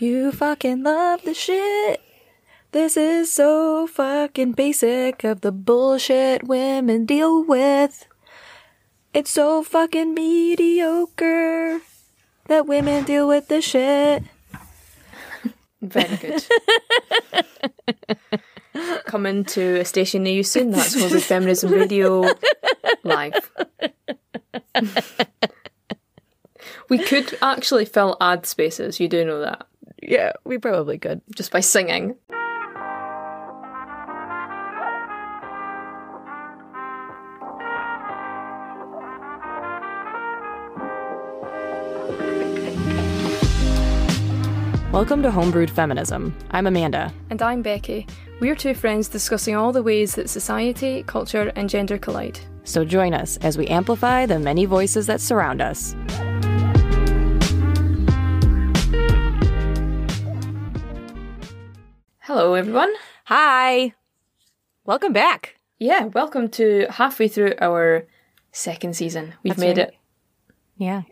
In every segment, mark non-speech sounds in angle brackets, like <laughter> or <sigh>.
You fucking love the shit. This is so fucking basic of the bullshit women deal with. It's so fucking mediocre that women deal with the shit. Very good. Coming to a station near you soon. That's Homebrew Feminism Radio live. we could actually fill ad spaces. You do know that Yeah, we probably could. just by singing. Welcome to Homebrewed Feminism. I'm Amanda. And I'm Becky. We're two friends discussing all the ways that society, culture, and gender collide. So join us as we amplify the many voices that surround us. Hello, everyone. Hi. Welcome back. Yeah, welcome to halfway through our second season. We've That's made right. it. Yeah.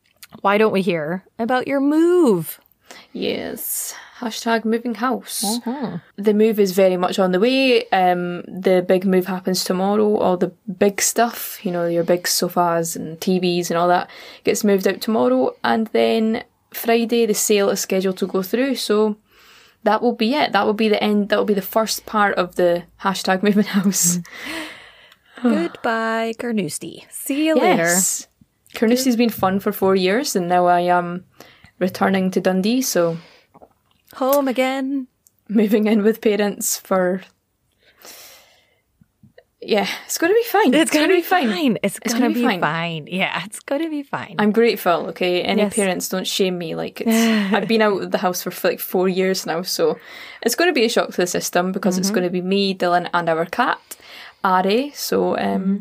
Why don't we hear about your move? Yes. Hashtag moving house. The move is very much on the way. Um, the big move happens tomorrow. All the big stuff, you know, your big sofas and TVs and all that gets moved out tomorrow. And then Friday, the sale is scheduled to go through. So that will be it. That will be the end. That will be the first part of the hashtag movement house. <laughs> Goodbye, Carnoustie. See you Yes. Carnoustie's been fun for four years and now I am returning to Dundee. So. Home again. moving in with parents for yeah it's going to be fine It's, gonna, be fine. It's, It's gonna, gonna be fine. fine. Yeah, it's gonna be fine. i'm grateful okay any Yes. parents don't shame me like it's <laughs> i've been out of the house for like four years now so it's going to be a shock to the system because Mm-hmm. it's going to be me dylan and our cat ari so um Mm-hmm.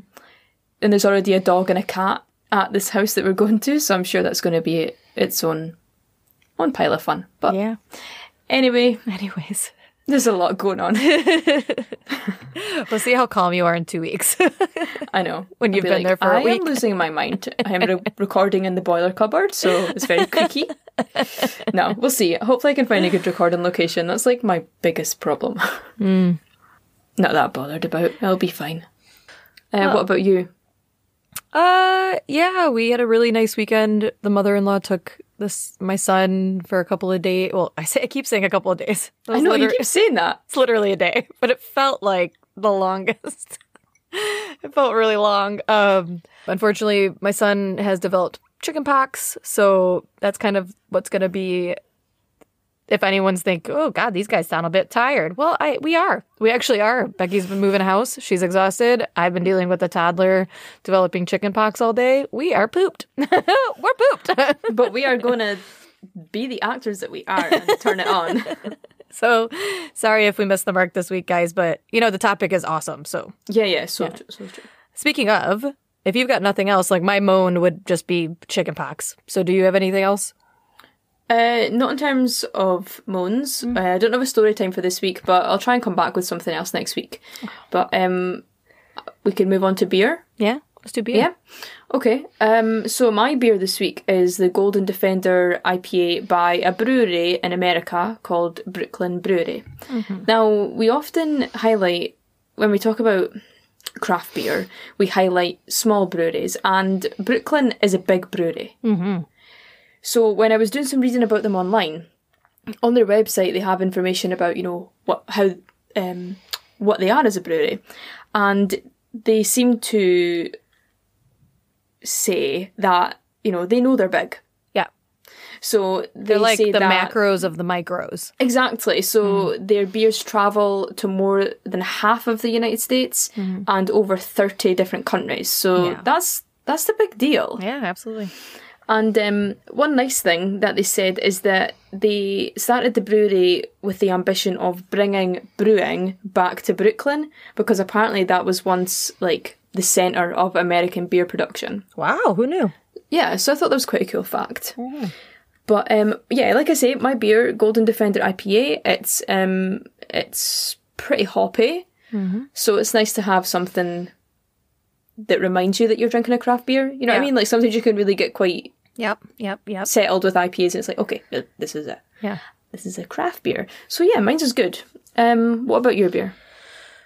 and there's already a dog and a cat at this house that we're going to so i'm sure that's going to be its own own pile of fun but yeah. anyway <laughs> Anyways, there's a lot going on <laughs> we'll see how calm you are in two weeks. <laughs> I know. When you've be been there for a I week." am losing my mind. I am <laughs> re- recording in the boiler cupboard, so it's very creaky. no, we'll see. Hopefully, I can find a good recording location. That's like my biggest problem. Hmm. Not that bothered about. I'll be fine. Uh, What about you? uh, yeah, we had a really nice weekend. The mother-in-law took this my son for a couple of days. Well, I say I keep saying a couple of days. I know you liter- keep saying that. <laughs> It's literally a day, but it felt like the longest. <laughs> it felt really long. Um, unfortunately, my son has developed chicken pox, so that's kind of what's going to be. If anyone's think, oh God, these guys sound a bit tired. Well, I we are. We actually are. Becky's been moving house. She's exhausted. I've been dealing with a toddler developing chicken pox all day. We are pooped. <laughs> We're pooped. <laughs> But we are going to be the actors that we are and turn it on. <laughs> so sorry if we missed the mark this week, guys. But you know the topic is awesome. So yeah, yeah, so true, so true. Speaking of, if you've got nothing else, like my moan would just be chickenpox. So do you have anything else? Uh, not in terms of moans. Mm. Uh, I don't have a story time for this week, but I'll try and come back with something else next week. But um, we can move on to beer. Yeah, let's do beer. Yeah. Okay. Um, so my beer this week is the Golden Defender IPA by a brewery in America called Brooklyn Brewery. Now we often highlight when we talk about craft beer, we highlight small breweries, and Brooklyn is a big brewery. Mm-hmm. So when I was doing some reading about them online, on their website they have information about you know what how um what they are as a brewery, and they seem to say that you know they know they're big. Yeah. So they They're like the that macros of the micros. exactly. So their beers travel to more than half of the United States and over thirty different countries. So Yeah. that's that's the big deal. Yeah, absolutely. And um, one nice thing that they said is that they started the brewery with the ambition of bringing brewing back to Brooklyn because apparently that was once like the center of American beer production. Wow, who knew? Yeah, so I thought that was quite a cool fact. But um, yeah, like I say, my beer, Golden Defender IPA, it's um, it's pretty hoppy, so it's nice to have something that reminds you that you're drinking a craft beer. You know what I mean? Like sometimes you can really get quite Yep, yep, yep. settled with IPAs, and it's like, okay, this is it. Yeah. this is a craft beer. So yeah, mine's is good. Um, what about your beer?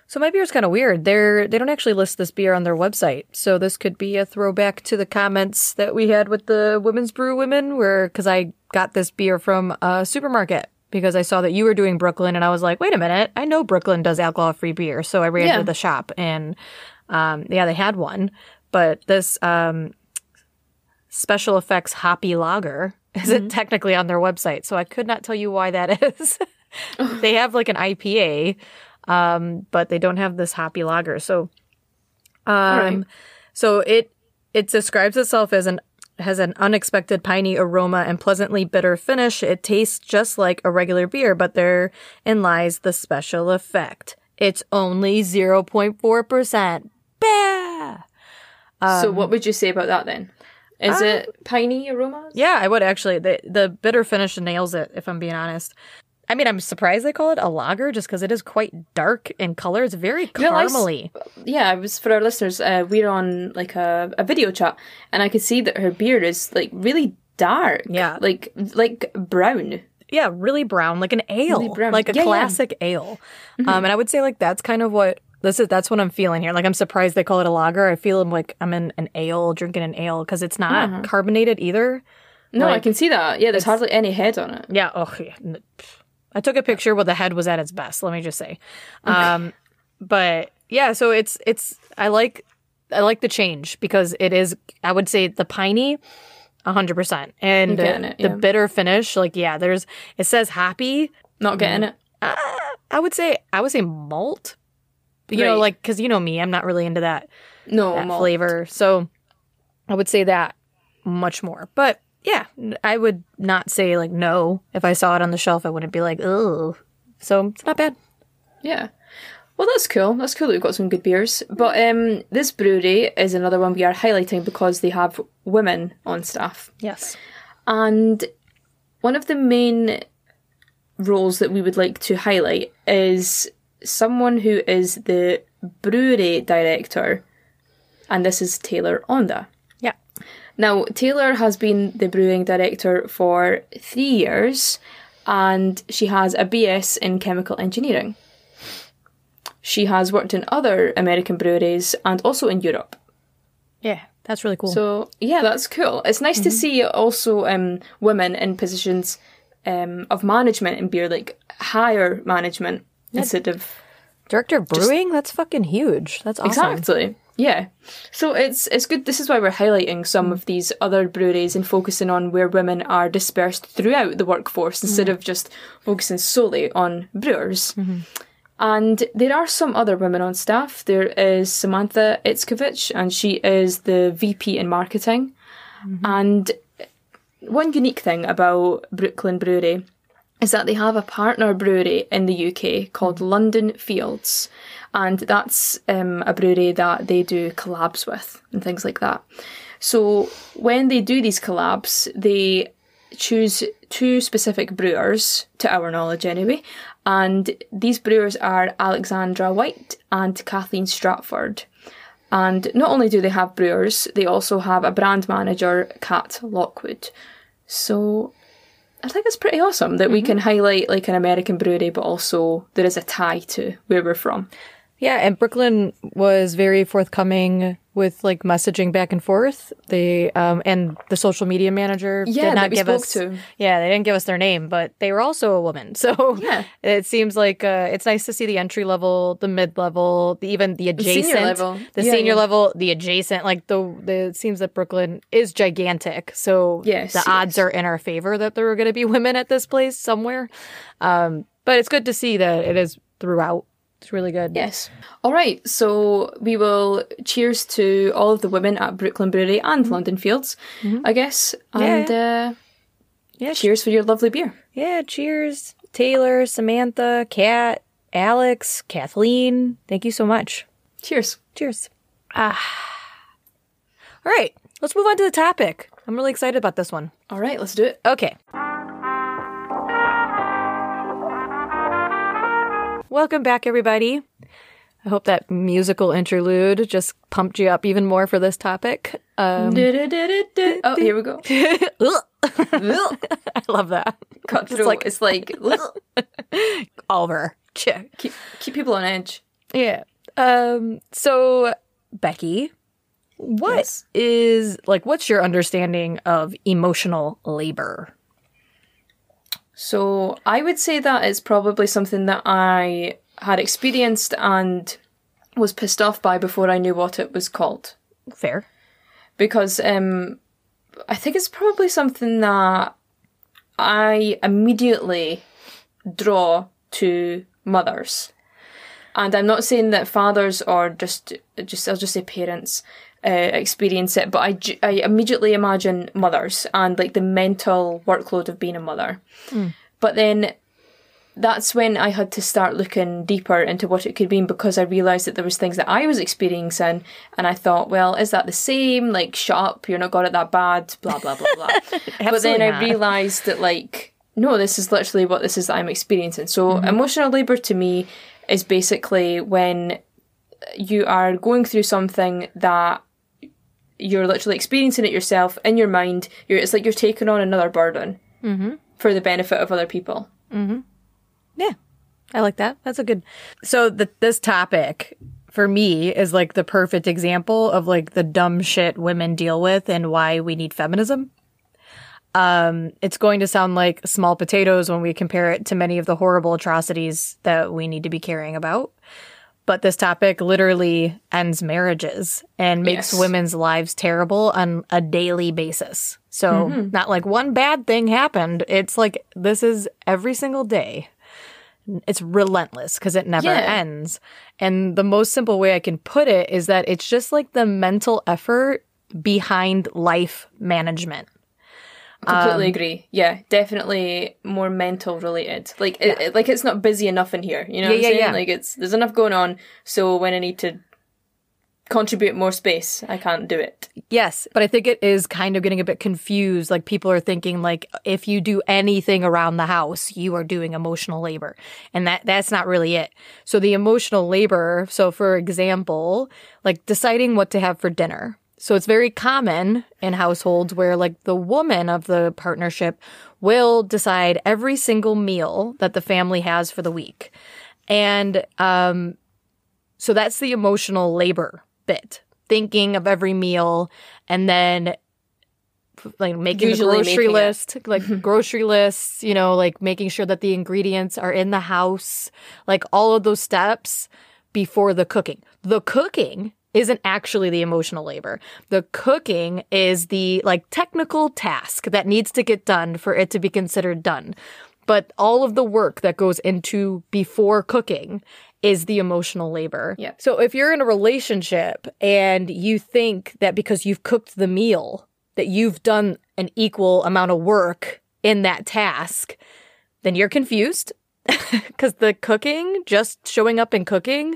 So my beer's kind of weird. They're they don't actually list this beer on their website. So this could be a throwback to the comments that we had with the women's brew women, where because I got this beer from a supermarket because I saw that you were doing Brooklyn, and I was like, wait a minute, I know Brooklyn does alcohol free beer. So I ran Yeah. to the shop, and um, yeah, they had one, but this um, special effects hoppy lager isn't technically on their website, so I could not tell you why that <laughs> is. <laughs> they have like an IPA, um, but they don't have this hoppy lager. So, um, right. so it it describes itself as an has an unexpected piney aroma and pleasantly bitter finish. It tastes just like a regular beer, but therein lies the special effect. It's only zero point four percent. Bah! so Um, what would you say about that then? Is uh, it piney aromas? Yeah, I would actually. The the bitter finish nails it. If I'm being honest. I mean, I'm surprised they call it a lager just because it is quite dark in color. It's very caramely. yeah, I was for our listeners. Uh, we're on like a, a video chat, and I could see that her beard is like really dark. Yeah. like like brown. Yeah, really brown, like an ale, Really brown. like a Yeah, yeah. classic ale. Um, and I would say like that's kind of what this is. That's what I'm feeling here. Like I'm surprised they call it a lager. I feel like I'm in an ale, drinking an ale because it's not carbonated either. No, I can see that. Yeah, there's hardly any head on it. Yeah. Oh, yeah. I took a picture where the head was at its best. Let me just say. Um, but yeah, so it's it's I like I like the change because it is I would say the piney, hundred percent, and I'm getting it, the bitter finish. Like yeah, there's it says hoppy. Not getting it. Uh, I would say I would say malt. You know, like because you know me, I'm not really into that No, that flavor. So I would say that much more. But yeah, I would not say like no. If I saw it on the shelf, I wouldn't be like, oh. So it's not bad. Yeah. Well, that's cool. That's cool that we've got some good beers. But um, this brewery is another one we are highlighting because they have women on staff. Yes. And one of the main roles that we would like to highlight is someone who is the brewery director, and this is Taylor Onda. Yeah. Now, Taylor has been the brewing director for three years, and she has a BS in chemical engineering. She has worked in other American breweries and also in Europe. Yeah. That's really cool. So yeah, that's cool. It's nice to see also um, women in positions um, of management in beer, like higher management instead of Director of brewing? That's fucking huge. That's awesome. exactly. Yeah. So it's it's good. This is why we're highlighting some of these other breweries and focusing on where women are dispersed throughout the workforce instead mm-hmm. of just focusing solely on brewers. Mm-hmm. And there are some other women on staff. There is Samantha Itzkovich, and she is the VP in marketing. Mm-hmm. And one unique thing about Brooklyn Brewery is that they have a partner brewery in the UK called London Fields, and that's um, a brewery that they do collabs with and things like that. So when they do these collabs, they choose two specific brewers, to our knowledge anyway, and these brewers are Alexandra White and Kathleen Stratford. And not only do they have brewers, they also have a brand manager, Kat Lockwood. So I think it's pretty awesome that we mm-hmm. can highlight like an American brewery, but also there is a tie to where we're from. Yeah, and Brooklyn was very forthcoming with like messaging back and forth. They um and the social media manager Yeah, did not give us to. Yeah, they didn't give us their name, but they were also a woman. <laughs> So Yeah. it seems like uh, it's nice to see the entry level, the mid level, the, even the adjacent, senior level. the Yeah, senior yeah. level, the adjacent. Like the the it seems that Brooklyn is gigantic. So Yes, the odds are in our favor that there are going to be <laughs> women at this place somewhere. Um, but it's good to see that it is throughout. It's really good. Yes. All right. So we will cheers to all of the women at Brooklyn Brewery and London Fields, I guess. And uh, Yeah, cheers for your lovely beer. Yeah, cheers. Taylor, Samantha, Kat, Alex, Kathleen. Thank you so much. Cheers. Cheers. Ah. All right, let's move on to the topic. I'm really excited about this one. All right. Let's do it. Okay. Welcome back, everybody. I hope that musical interlude just pumped you up even more for this topic. Um, Oh, here we go. <laughs> <laughs> I love that. Cut through. like- it's like <laughs> Oliver. Keep keep people on edge. Yeah. Um. So, Becky, what is Yes. like? What's your understanding of emotional labor? So I would say that is probably something that I had experienced and was pissed off by before I knew what it was called. Fair. Because um, I think it's probably something that I immediately draw to mothers. And I'm not saying that fathers or just just I'll just say parents uh, experience it, but I, I immediately imagine mothers and like the mental workload of being a mother. But then that's when I had to start looking deeper into what it could mean because I realised that there was things that I was experiencing and I thought, well, is that the same? Like, shut up, you're not got it that bad, blah blah blah blah. <laughs> but then Absolutely I realised that like, no, this is literally what this is that I'm experiencing. So emotional labour to me is basically when you are going through something that you're literally experiencing it yourself in your mind. You're, it's like you're taking on another burden mm-hmm. for the benefit of other people. Mm-hmm. Yeah, I like that. That's a good. So the, this topic for me is like the perfect example of like the dumb shit women deal with and why we need feminism. Um, it's going to sound like small potatoes when we compare it to many of the horrible atrocities that we need to be caring about. But this topic literally ends marriages and makes Yes. women's lives terrible on a daily basis. So, not like one bad thing happened. It's like this is every single day it's relentless because it never Yeah. ends. And the most simple way I can put it is that it's just like the mental effort behind life management. Completely um, agree. Yeah, definitely more mental related. Like, it, it- like it's not busy enough in here. You know Yeah, what I'm yeah, saying? yeah. Like, it's there's enough going on. So when I need to contribute more space, I can't do it. Yes, but I think it is kind of getting a bit confused. Like people are thinking like if you do anything around the house, you are doing emotional labor. And that that's not really it. So the emotional labor, so for example, like deciding what to have for dinner. So it's very common in households where like the woman of the partnership will decide every single meal that the family has for the week. And um so that's the emotional labor bit. Thinking of every meal and then like making Usually the grocery making it. list, like <laughs> grocery lists, you know, like making sure that the ingredients are in the house, like all of those steps before the cooking. The cooking isn't actually the emotional labor. The cooking is the like technical task that needs to get done for it to be considered done. But all of the work that goes into before cooking is the emotional labor. Yeah. So if you're in a relationship and you think that because you've cooked the meal that you've done an equal amount of work in that task, then you're confused <laughs> because the cooking, just showing up and cooking,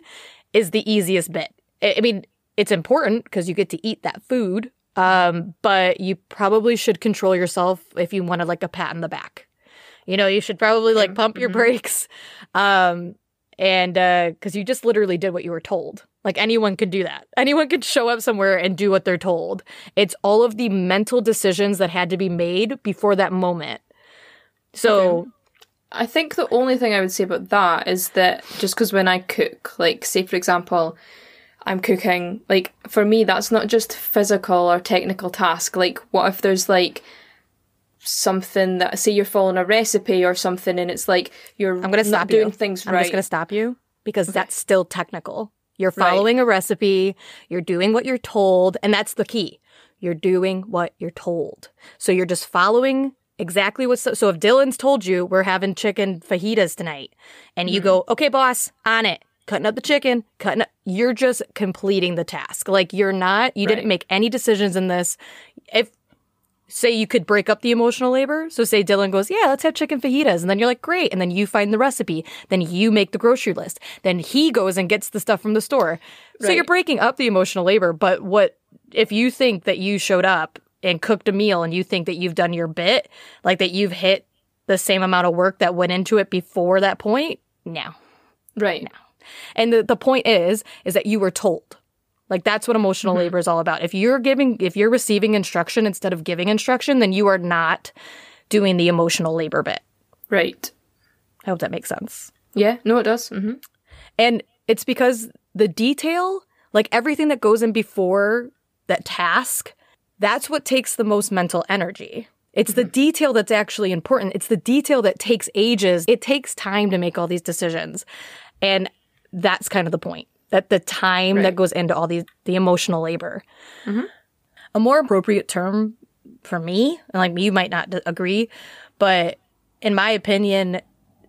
is the easiest bit. I mean, it's important because you get to eat that food, um, but you probably should control yourself if you wanted like a pat in the back. You know, you should probably like pump your brakes, um, and because you just literally did what you were told. Like anyone could do that. Anyone could show up somewhere and do what they're told. It's all of the mental decisions that had to be made before that moment. So I think the only thing I would say about that is that just because when I cook, like, say for example, I'm cooking, like, for me, that's not just physical or technical task. Like, what if there's like something that, say you're following a recipe or something and it's like you're I'm not stop doing you. things I'm right. just going to stop you because that's still technical. You're following a recipe, you're doing what you're told, and that's the key. You're doing what you're told. So you're just following exactly what's so if Dylan's told you we're having chicken fajitas tonight and you mm-hmm. go, "Okay, boss, on it." Cutting up the chicken, cutting up, you're just completing the task. Like you're not, you didn't make any decisions in this. If say you could break up the emotional labor. So say Dylan goes, yeah, let's have chicken fajitas. And then you're like, great. And then you find the recipe. Then you make the grocery list. Then he goes and gets the stuff from the store. So you're breaking up the emotional labor. But what, if you think that you showed up and cooked a meal and you think that you've done your bit, like that you've hit the same amount of work that went into it before that point, no. right. And the, the point is, is that you were told. Like that's what emotional Mm-hmm. labor is all about. If you're giving, if you're receiving instruction instead of giving instruction, then you are not doing the emotional labor bit. Right. I hope that makes sense. Yeah, no, it does. hmm And it's because the detail, like everything that goes in before that task, that's what takes the most mental energy. It's the detail that's actually important. It's the detail that takes ages. It takes time to make all these decisions. And that's kind of the point. That the time that goes into all these the emotional labor. Mm-hmm. A more appropriate term for me, and like you might not d- agree, but in my opinion,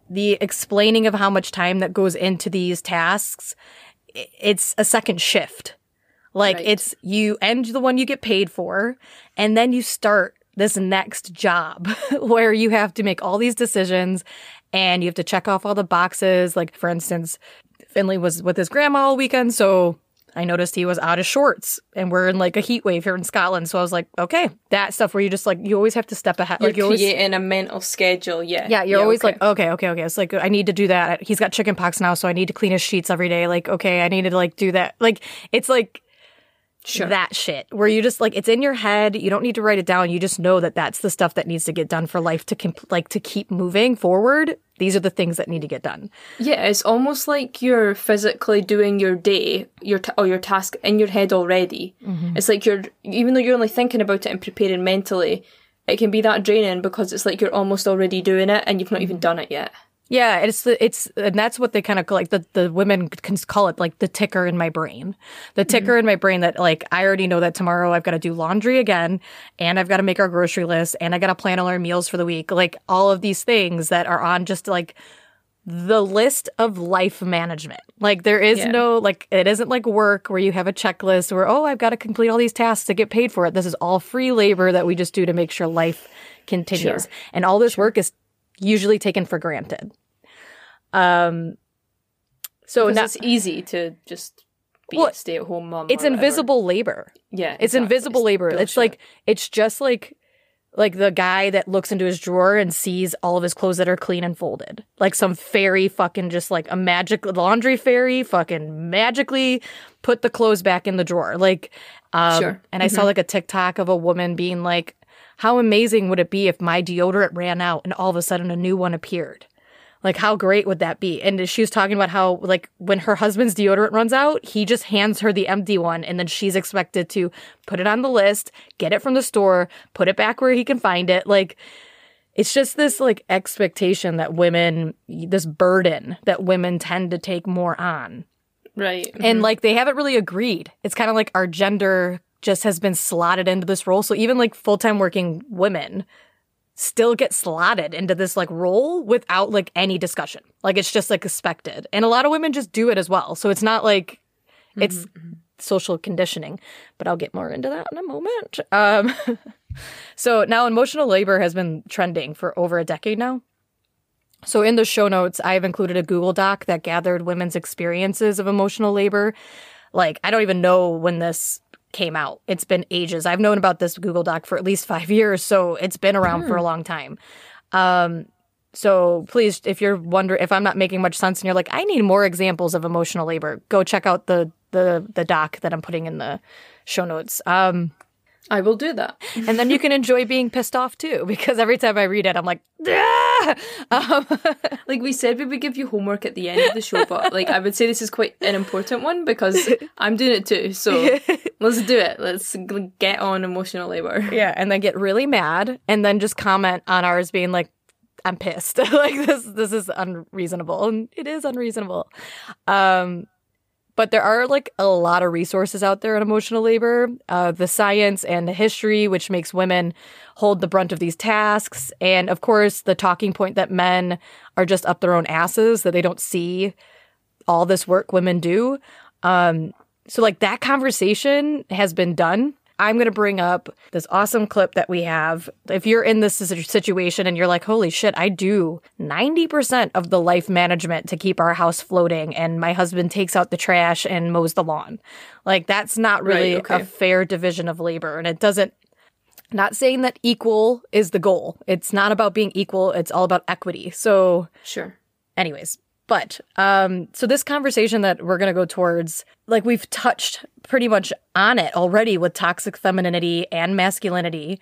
the explaining of how much time that goes into these tasks, it's a second shift. Like Right. it's you end the one you get paid for, and then you start this next job <laughs> where you have to make all these decisions and you have to check off all the boxes. Like for instance, Finley was with his grandma all weekend, so I noticed he was out of shorts and we're in like a heat wave here in Scotland. So I was like, okay, that stuff where you just like you always have to step ahead. You're like you always creating a mental schedule. Yeah. yeah, you're always okay. like, okay, okay, okay. It's like I need to do that. He's got chicken pox now, so I need to clean his sheets every day. Like, okay, I need to like do that. Like, it's like Sure. that shit where you just like it's in your head. You don't need to write it down. You just know that that's the stuff that needs to get done for life to comp- like to keep moving forward. These are the things that need to get done. Yeah, it's almost like you're physically doing your day, your t- or your task in your head already. Mm-hmm. It's like you're, even though you're only thinking about it and preparing mentally, it can be that draining because it's like you're almost already doing it and you've not Mm-hmm. even done it yet. Yeah, it's the it's and that's what they kind of like the the women can call it like the ticker in my brain, the mm-hmm. ticker in my brain that like I already know that tomorrow I've got to do laundry again, and I've got to make our grocery list, and I got to plan all our meals for the week, like all of these things that are on just like the list of life management. Like there is Yeah. no like it isn't like work where you have a checklist where oh I've got to complete all these tasks to get paid for it. This is all free labor that we just do to make sure life continues. Sure. And all this work is usually taken for granted. Um so now it's easy to just be Well, a stay-at-home mom. it's or whatever. invisible labor. Yeah, It's exactly. invisible labor. It's like it's just like like the guy that looks into his drawer and sees all of his clothes that are clean and folded. Like some fairy fucking just like a magic laundry fairy fucking magically put the clothes back in the drawer. Like um Sure. and I saw like a TikTok of a woman being like how amazing would it be if my deodorant ran out and all of a sudden a new one appeared? Like how great would that be? And she was talking about how like when her husband's deodorant runs out, he just hands her the empty one and then she's expected to put it on the list, get it from the store, put it back where he can find it. Like it's just this like expectation that women this burden that women tend to take more on. right. And mm-hmm. like they haven't really agreed. It's kind of like our gender just has been slotted into this role. So even like full-time working women still get slotted into this like role without like any discussion. Like it's just like expected. And a lot of women just do it as well. So it's not like it's social conditioning, but I'll get more into that in a moment. Um <laughs> so now emotional labor has been trending for over a decade now. So in the show notes, I've included a Google Doc that gathered women's experiences of emotional labor. Like, I don't even know when this came out. It's been ages. I've known about this Google Doc for at least five <laughs> years, so it's been around for a long time. Um, so please, if you're wondering if I'm not making much sense and you're like, I need more examples of emotional labor, go check out the the the doc that I'm putting in the show notes. Um, I will do that. and then you can enjoy being pissed off too, because every time I read it, I'm like, ah! um, <laughs> Like we said, we would give you homework at the end of the show, but like I would say this is quite an important one because <laughs> I'm doing it too. So <laughs> let's do it. Let's get on emotional labor. yeah, and then get really mad, and then just comment on ours being like, I'm pissed. like this, this is unreasonable, and it is unreasonable. Um, but there are like a lot of resources out there on emotional labor, uh, the science and the history, which makes women hold the brunt of these tasks, and of course the talking point that men are just up their own asses that they don't see all this work women do. Um, so like that conversation has been done. I'm going to bring up this awesome clip that we have. If you're in this situation and you're like, holy shit, I do 90% of the life management to keep our house floating, and my husband takes out the trash and mows the lawn. Like, that's not really Right, okay. a fair division of labor. And it doesn't, not saying that equal is the goal. It's not about being equal, it's all about equity. So, Sure. anyways, But um, so this conversation that we're going to go towards, like we've touched pretty much on it already with toxic femininity and masculinity.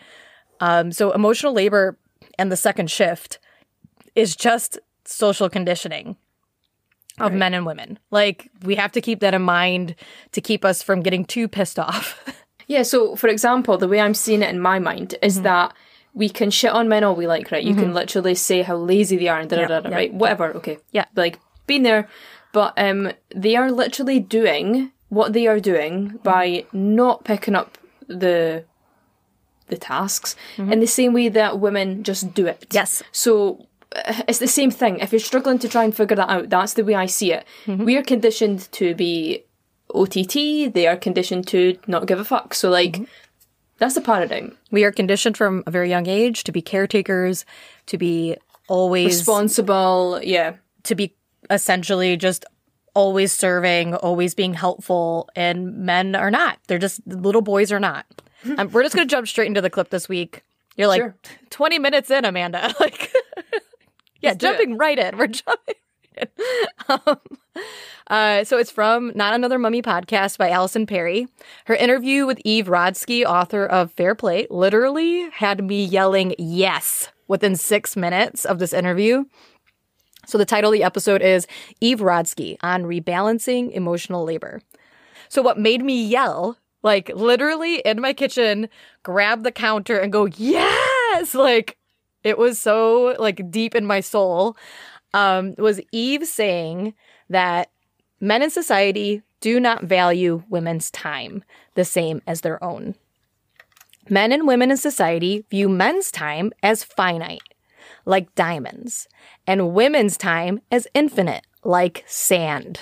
Um, so emotional labor and the second shift is just social conditioning of Right. men and women. Like we have to keep that in mind to keep us from getting too pissed off. <laughs> Yeah, so for example, the way I'm seeing it in my mind is Mm-hmm. that we can shit on men all we like, right? You can literally say how lazy they are and da da da, da, right? Whatever, okay. Yeah. Like, been there. But um, they are literally doing what they are doing Mm-hmm. by not picking up the the tasks in the same way that women just do it. Mm-hmm. Yes. So uh, it's the same thing. If you're struggling to try and figure that out, that's the way I see it. Mm-hmm. We are conditioned to be OTT. They are conditioned to not give a fuck. So like, Mm-hmm. That's the paradigm. we are conditioned from a very young age to be caretakers, to be always Responsible. Yeah. to be essentially just always serving, always being helpful, and men are not. They're just little boys are not. <laughs> Um, we're just gonna jump straight into the clip this week. You're like Sure. 20 minutes in, Amanda. <laughs> Like, <laughs> yeah, Let's jumping right in. We're jumping. Right in. Um, uh, so it's from Not Another Mummy podcast by Alison Perry. Her interview with Eve Rodsky, author of Fair Play, literally had me yelling yes within six minutes of this interview. So the title of the episode is Eve Rodsky on rebalancing emotional labor. So what made me yell, like literally in my kitchen, grab the counter and go, yes! Like it was so like deep in my soul. Um, was Eve saying that men in society do not value women's time the same as their own. Men and women in society view men's time as finite, like diamonds, and women's time as infinite, like sand.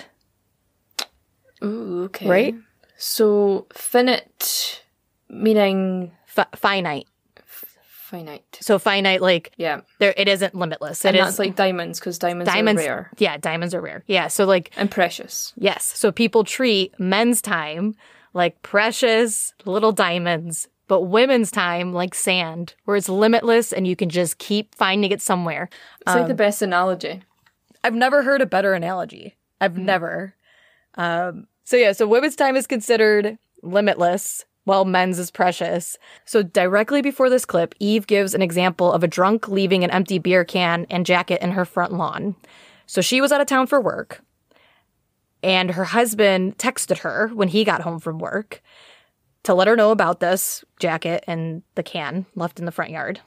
Ooh, okay. Right? So finite meaning Fi- finite. Finite. So finite, like Yeah. there, it isn't limitless. And It that's is like diamonds because diamonds, diamonds. are rare Yeah, diamonds are rare. Yeah, so like and precious. yes, so people treat men's time like precious little diamonds, but women's time like sand, where it's limitless and you can just keep finding it somewhere. It's like the best analogy. I've never heard a better analogy. I've never. Um, so yeah, so women's time is considered limitless, while men's is precious. So directly before this clip, Eve gives an example of a drunk leaving an empty beer can and jacket in her front lawn. So she was out of town for work, and her husband texted her when he got home from work to let her know about this jacket and the can left in the front yard.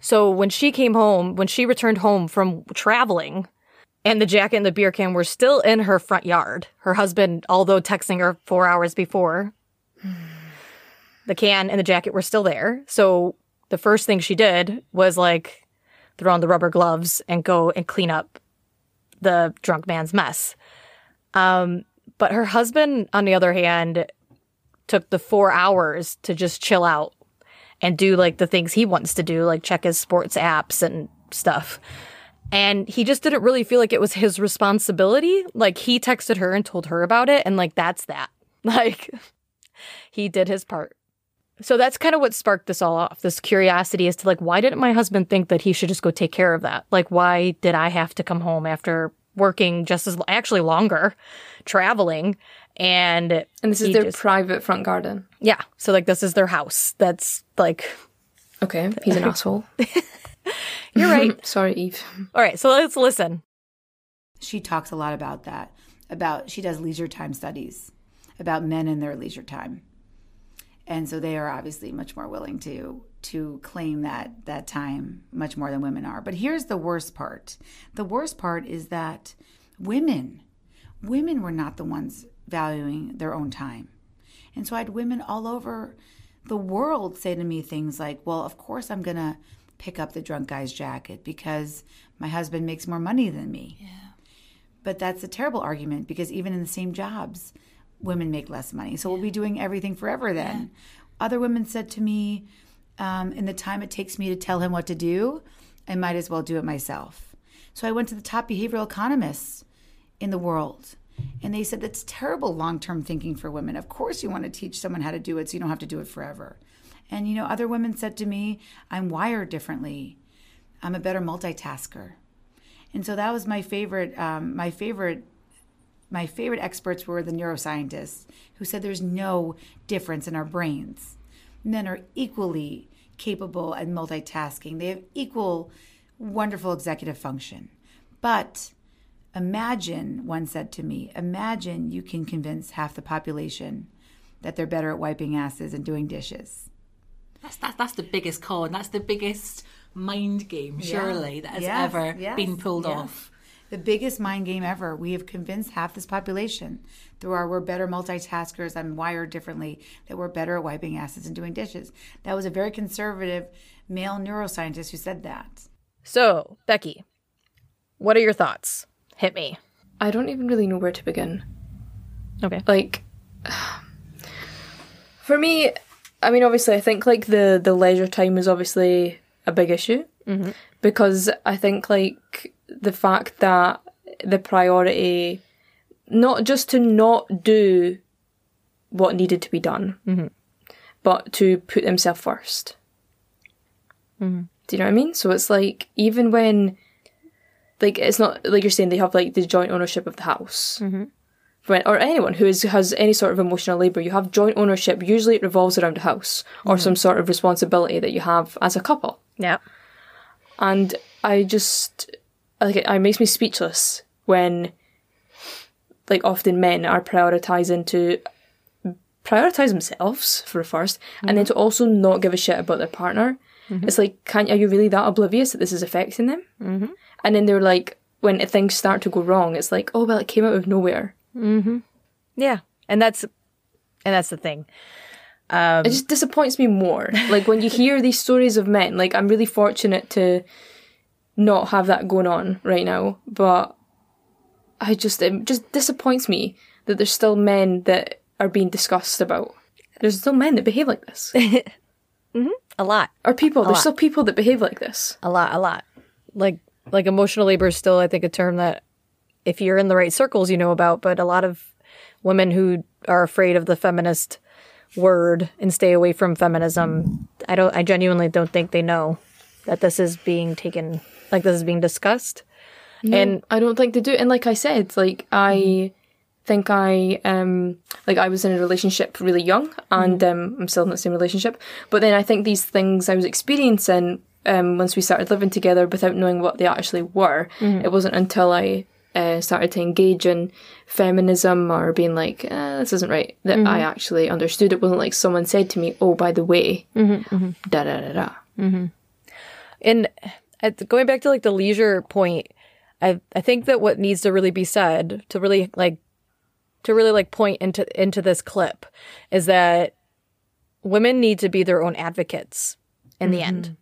So when she came home, when she returned home from traveling, and the jacket and the beer can were still in her front yard. Her husband, although texting her four hours before, the can and the jacket were still there. So the first thing she did was like throw on the rubber gloves and go and clean up the drunk man's mess. Um, but her husband, on the other hand, took the four hours to just chill out and do like the things he wants to do, like check his sports apps and stuff. And he just didn't really feel like it was his responsibility. Like he texted her and told her about it, and like that's that. <laughs> Like he did his part. So that's kind of what sparked this all off. This curiosity as to like why didn't my husband think that he should just go take care of that? Like why did I have to come home after working just as actually longer, traveling, and And this is their just- private front garden. yeah. So like this is their house. That's like Okay, he's an <laughs> asshole. you're <laughs> right. Sorry, Eve. All right, so let's listen. she talks a lot about that about she does leisure time studies about men and their leisure time and so they are obviously much more willing to to claim that that time much more than women are. But here's the worst part. The worst part is that women women were not the ones valuing their own time. And so i had women all over the world say to me things like well of course i'm going to pick up the drunk guy's jacket because my husband makes more money than me. Yeah. but that's a terrible argument because even in the same jobs, women make less money. So we'll be doing everything forever then. Other women said to me, um, in the time it takes me to tell him what to do, I might as well do it myself. So I went to the top behavioral economists in the world. And they said that's terrible long term thinking for women. Of course, you want to teach someone how to do it so you don't have to do it forever. And, you know, other women said to me, I'm wired differently. I'm a better multitasker. And so that was my favorite. Um, my favorite. My favorite experts were the neuroscientists who said there's no difference in our brains. Men are equally capable at multitasking. They have equal wonderful executive function. But imagine, one said to me, imagine you can convince half the population that they're better at wiping asses and doing dishes. That's, that's, that's the biggest con. That's the biggest mind game, surely, that has Yes, ever yes, been pulled yes. off. The biggest mind game ever. We have convinced half this population through our we're better multitaskers, I'm wired differently, that we're better at wiping asses and doing dishes. That was a very conservative male neuroscientist who said that. So, Becky, what are your thoughts? Hit me. I don't even really know where to begin. Okay. Like, <sighs> for me, I mean, obviously, I think like the the leisure time is obviously a big issue mm-hmm. because I think like the fact that the priority, not just to not do what needed to be done, mm-hmm. but to put themselves 1st mm-hmm. Do you know what I mean? So it's like even when, like, it's not like you're saying they have like the joint ownership of the house mm-hmm. when, or anyone who is, has any sort of emotional labor, you have joint ownership. Usually it revolves around a house or some sort of responsibility that you have as a couple. Yeah. And I just, like, it, it makes me speechless when, like, often men are prioritizing to prioritize themselves for first, and then mm-hmm. to also not give a shit about their partner. Mm-hmm. It's like, can't are you really that oblivious that this is affecting them? Mm-hmm. And then they're like, when things start to go wrong, it's like, oh well, it came out of nowhere. Mm-hmm. Yeah. And that's and that's the thing. it um, just disappoints me more. Like when you hear these stories of men, like I'm really fortunate to not have that going on right now, but I just it just disappoints me that there's still men that are being discussed about. There's still men that behave like this. <laughs> Mm-hmm. A lot. Or people, there's still people that behave like this. A lot, a lot. Like like emotional labor is still I think a term that if you're in the right circles you know about, but a lot of women who are afraid of the feminist word and stay away from feminism, I don't I genuinely don't think they know that this is being taken like this is being discussed. And I don't think they do. And like I said, like I think I um like I was in a relationship really young and um I'm still in the same relationship. But then I think these things I was experiencing um once we started living together without knowing what they actually were, it wasn't until I uh, started to engage in feminism or being like, uh, this isn't right, that I actually understood. It wasn't like someone said to me, oh, by the way, da da da da. and at, going back to like the leisure point, I I think that what needs to really be said to really like to really like point into into this clip is that women need to be their own advocates in the end.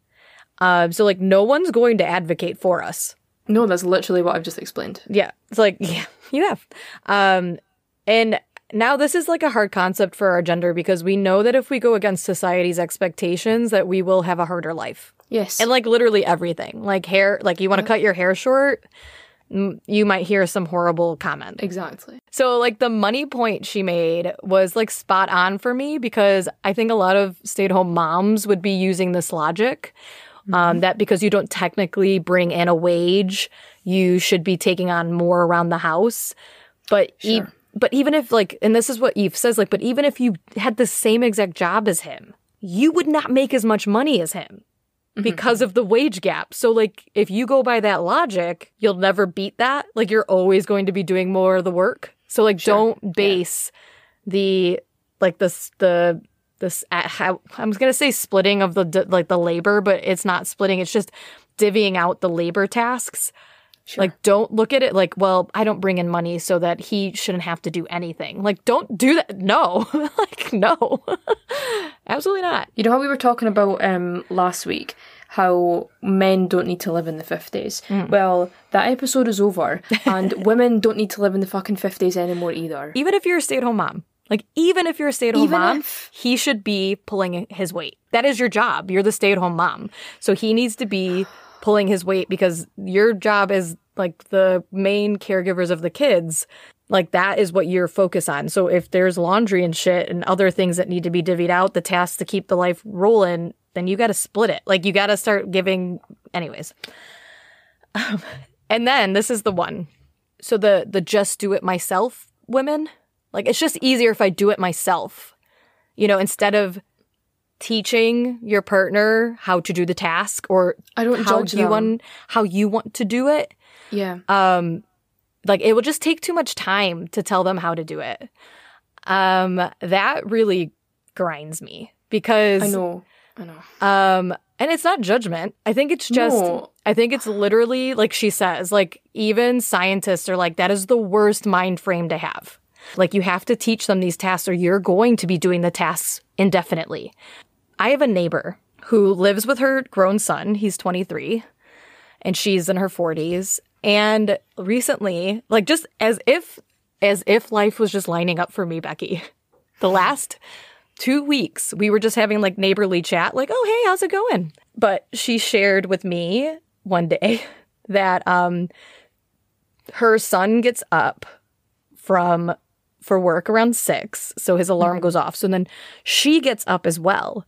Um, so like no one's going to advocate for us. No, that's literally what I've just explained. Yeah, it's like <laughs> yeah, you have. Um, and now this is like a hard concept for our gender because we know that if we go against society's expectations, that we will have a harder life. Yes. And like literally everything, like hair, like you want to cut your hair short, you might hear some horrible comment. exactly. So like the money point she made was like spot on for me because I think a lot of stay-at-home moms would be using this logic um, that because you don't technically bring in a wage, you should be taking on more around the house. But e- but even if like, and this is what Eve says, like, but even if you had the same exact job as him, you would not make as much money as him Mm-hmm. because of the wage gap. So like if you go by that logic, you'll never beat that. Like you're always going to be doing more of the work. So like don't base the like this the this how I'm going to say splitting of the like the labor, but it's not splitting. It's just divvying out the labor tasks. Like don't look at it like, well, I don't bring in money so that he shouldn't have to do anything. Like don't do that. No. <laughs> like no. <laughs> Absolutely not. You know how we were talking about um, last week how men don't need to live in the 50s? Well, that episode is over, <laughs> and women don't need to live in the fucking 50s anymore either. even if you're a stay-at-home mom like even if you're a stay-at-home mom if- he should be pulling his weight that is your job you're the stay-at-home mom so he needs to be <sighs> pulling his weight because your job is like the main caregivers of the kids like that is what you're focused on so if there's laundry and shit and other things that need to be divvied out the tasks to keep the life rolling then you got to split it like you got to start giving anyways um, And then this is the one. So the the just do it myself women, like it's just easier if I do it myself. You know, instead of teaching your partner how to do the task or I don't how judge you them. want how you want to do it. Yeah. Um like it will just take too much time to tell them how to do it. Um that really grinds me because I know. I know. um, and it's not judgment. I think it's just, No. I think it's literally like she says, like even scientists are like, that is the worst mind frame to have. Like you have to teach them these tasks or you're going to be doing the tasks indefinitely. I have a neighbor who lives with her grown son. He's 23 and she's in her 40s. And recently, like just as if, as if life was just lining up for me, Becky, <laughs> the last two weeks we were just having like neighborly chat like oh hey how's it going but she shared with me one day <laughs> that um her son gets up from for work around six so his alarm goes off. So then she gets up as well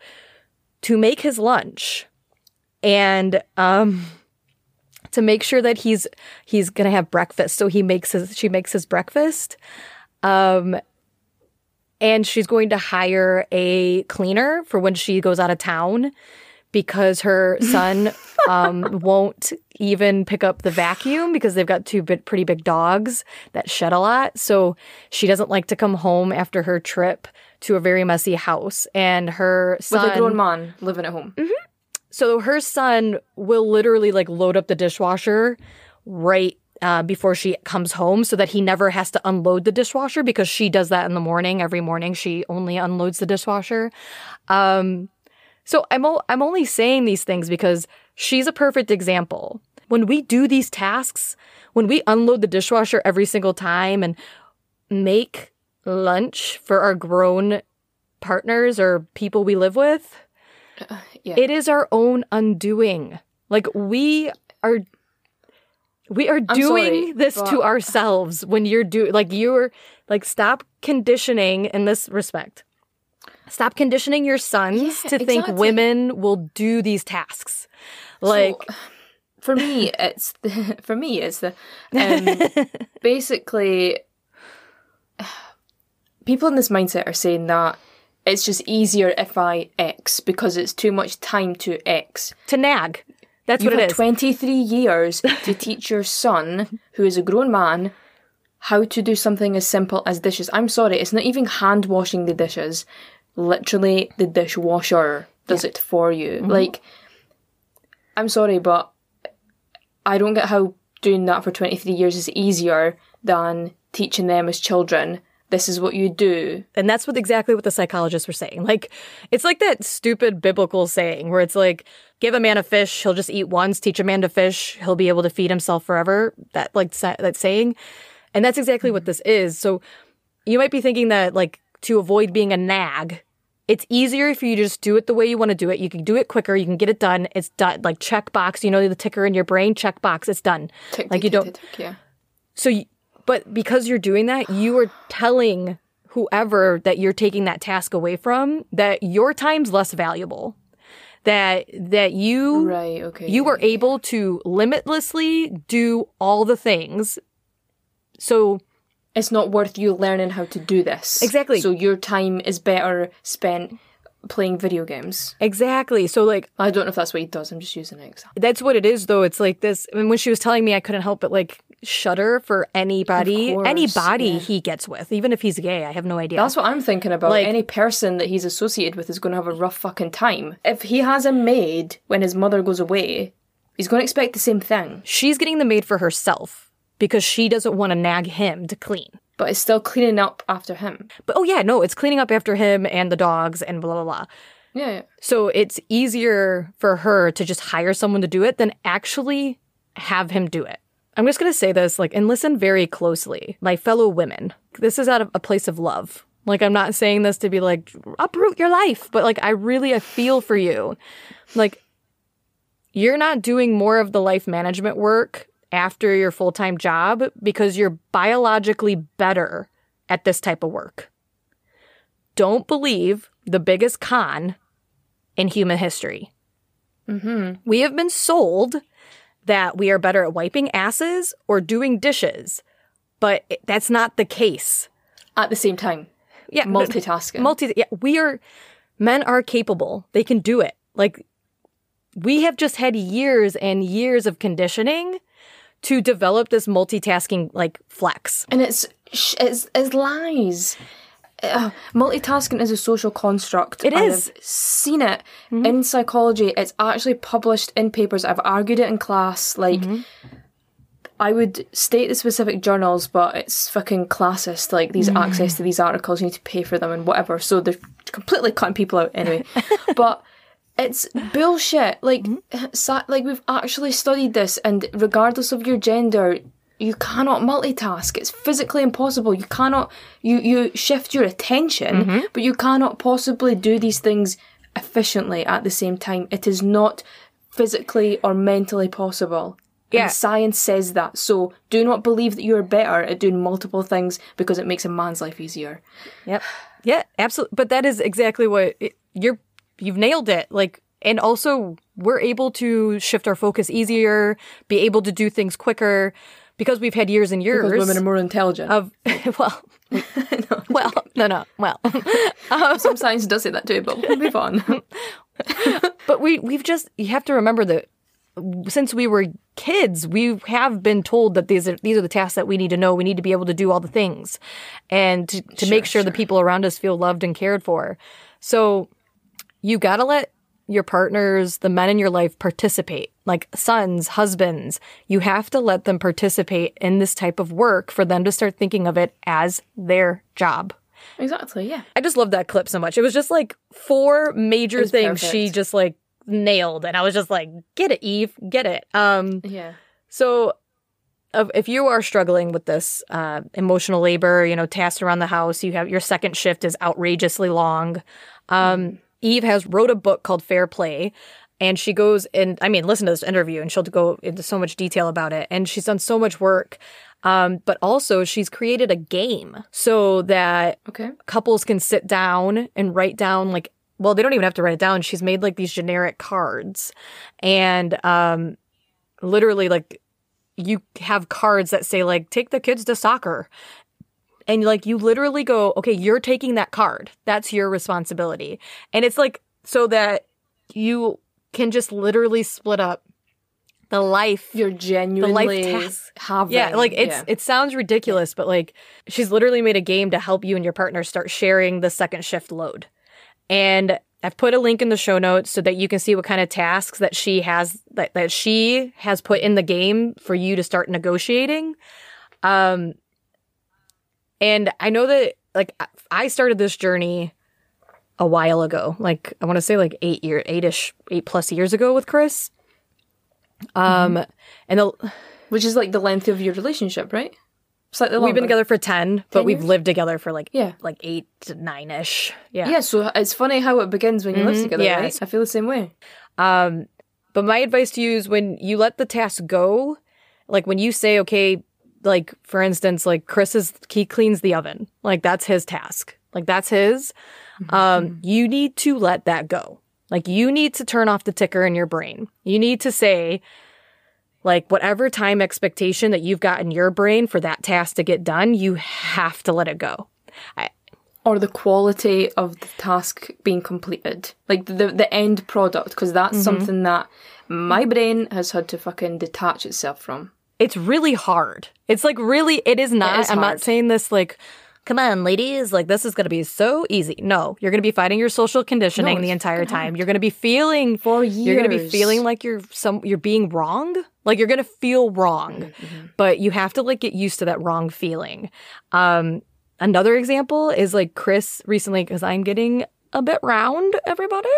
to make his lunch and um to make sure that he's he's gonna have breakfast. So he makes his she makes his breakfast um and she's going to hire a cleaner for when she goes out of town because her son <laughs> um, won't even pick up the vacuum because they've got two bit, pretty big dogs that shed a lot. So she doesn't like to come home after her trip to a very messy house. And her son. With a grown man living at home. so her son will literally like load up the dishwasher right uh, before she comes home so that he never has to unload the dishwasher because she does that in the morning. Every morning she only unloads the dishwasher. Um, so I'm, o- I'm only saying these things because she's a perfect example. When we do these tasks, when we unload the dishwasher every single time and make lunch for our grown partners or people we live with, yeah. it is our own undoing. Like we are we are doing sorry, this to ourselves when you're do like you're like stop conditioning in this respect. Stop conditioning your sons Yeah, to think exactly. women will do these tasks. Like So, for me, <laughs> it's the, <laughs> for me, it's the um, <laughs> basically people in this mindset are saying that it's just easier if I X because it's too much time to X. to nag. That's You've what it had is. 23 years to teach your son, who is a grown man, how to do something as simple as dishes. I'm sorry, it's not even hand washing the dishes. Literally, the dishwasher does it for you. Mm-hmm. Like, I'm sorry, but I don't get how doing that for 23 years is easier than teaching them as children. This is what you do. And that's what exactly what the psychologists were saying. Like, it's like that stupid biblical saying where it's like, give a man a fish, he'll just eat once. Teach a man to fish, he'll be able to feed himself forever. That like sa- that saying, and that's exactly what this is. So, you might be thinking that like to avoid being a nag, it's easier if you just do it the way you want to do it. You can do it quicker. You can get it done. It's done. Like check box. You know the ticker in your brain. Check box. It's done. Tick, like tick, you don't. tick, yeah. So, you, but because you're doing that, you are telling whoever that you're taking that task away from that your time's less valuable. That that you Right, okay. you are able to limitlessly do all the things. So it's not worth you learning how to do this. Exactly. So your time is better spent playing video games. exactly. So like I don't know if that's what he does. I'm just using an example. that's what it is though. It's like this I mean, when she was telling me I couldn't help but like shudder for anybody course, anybody yeah. he gets with, even if he's gay. I have no idea. That's what I'm thinking about. Like- Any person that he's associated with is going to have a rough fucking time. If he has a maid when his mother goes away, he's going to expect the same thing. She's getting the maid for herself because she doesn't want to nag him to clean. But it's still cleaning up after him. But oh yeah, no, it's cleaning up after him and the dogs and blah blah blah. Yeah, yeah. So it's easier for her to just hire someone to do it than actually have him do it. I'm just going to say this like and listen very closely. My fellow women, this is out of a place of love. Like I'm not saying this to be like uproot your life, but like I really I feel for you. Like you're not doing more of the life management work after your full-time job because you're biologically better at this type of work. Don't believe the biggest con in human history. Mm-hmm. We have been sold that we are better at wiping asses or doing dishes, but that's not the case. At the same time, Yeah, multitasking. multi yeah we are men are capable they can do it like we have just had years and years of conditioning to develop this multitasking like flex and it's it's, it's lies. Uh, multitasking is a social construct. It is. I've seen it in mm-hmm. psychology. It's actually published in papers. I've argued it in class. Like, mm-hmm. I would state the specific journals, but it's fucking classist. Like these mm-hmm. access to these articles, you need to pay for them and whatever. So they're completely cutting people out anyway. <laughs> but it's bullshit. Like, hmm? sa- like we've actually studied this, and regardless of your gender, you cannot multitask. It's physically impossible. You cannot. You you shift your attention, mm-hmm. but you cannot possibly do these things efficiently at the same time. It is not physically or mentally possible. Yeah. And science says that. So do not believe that you're better at doing multiple things because it makes a man's life easier. yep yeah absolutely but that is exactly what it, you're you've nailed it like and also we're able to shift our focus easier be able to do things quicker because we've had years and years Because women are more intelligent. of <laughs> well <laughs> well no no well Some um, science does say that too, but we'll move on. <laughs> But we we've just you have to remember that since we were kids, we have been told that these are these are the tasks that we need to know. We need to be able to do all the things, and to, to make sure the people around us feel loved and cared for. So you got to let your partners, the men in your life, participate. Like sons, husbands, you have to let them participate in this type of work for them to start thinking of it as their job. exactly, yeah. I just love that clip so much. It was just like four major was things she just like nailed, and I was just like, "Get it, Eve, get it." Um, Yeah. so if you are struggling with this uh, emotional labor, you know, tasks around the house, you have your second shift is outrageously long. Um, Eve has wrote a book called Fair Play. And she goes and I mean, listen to this interview, and she'll go into so much detail about it. And she's done so much work, um, but also she's created a game so that Okay. couples can sit down and write down like well they don't even have to write it down she's made like these generic cards and um literally like you have cards that say like take the kids to soccer and like you literally go okay you're taking that card that's your responsibility and it's like so that you can just literally split up the life You're genuinely the task. having. yeah, like it's yeah. it sounds ridiculous, but like she's literally made a game to help you and your partner start sharing the second shift load. And I've put a link in the show notes so that you can see what kind of tasks that she has that, that she has put in the game for you to start negotiating. Um and I know that like I started this journey a while ago. Like I want to say like 8 year 8ish 8 plus years ago with Chris. Um and the which is like the length of your relationship, right? Slightly longer. We've been together for 10, but 10 we've lived together for like Yeah. like 8 to 9ish. Yeah. Yeah, so it's funny how it begins when you live Mhm, together, yeah. right? I feel the same way. Um but my advice to you is when you let the task go, like when you say okay, like for instance, like Chris is he cleans the oven. Like that's his task. Like that's his. Um you need to let that go. Like you need to turn off the ticker in your brain. You need to say like whatever time expectation that you've got in your brain for that task to get done, you have to let it go. Or the quality of the task being completed. Like the the end product, because that's Mm-hmm. something that my brain has had to fucking detach itself from. It's really hard. It's like really, it is not. is I'm not saying this like, come on, ladies, like this is going to be so easy. No, you're going to be fighting your social conditioning No, the entire time. You're going to be feeling For years. You're going to be feeling like you're some you're being wrong. Like you're going to feel wrong, Mm-hmm, but you have to like get used to that wrong feeling. Um, another example is like Chris recently because I'm getting a bit round. Everybody,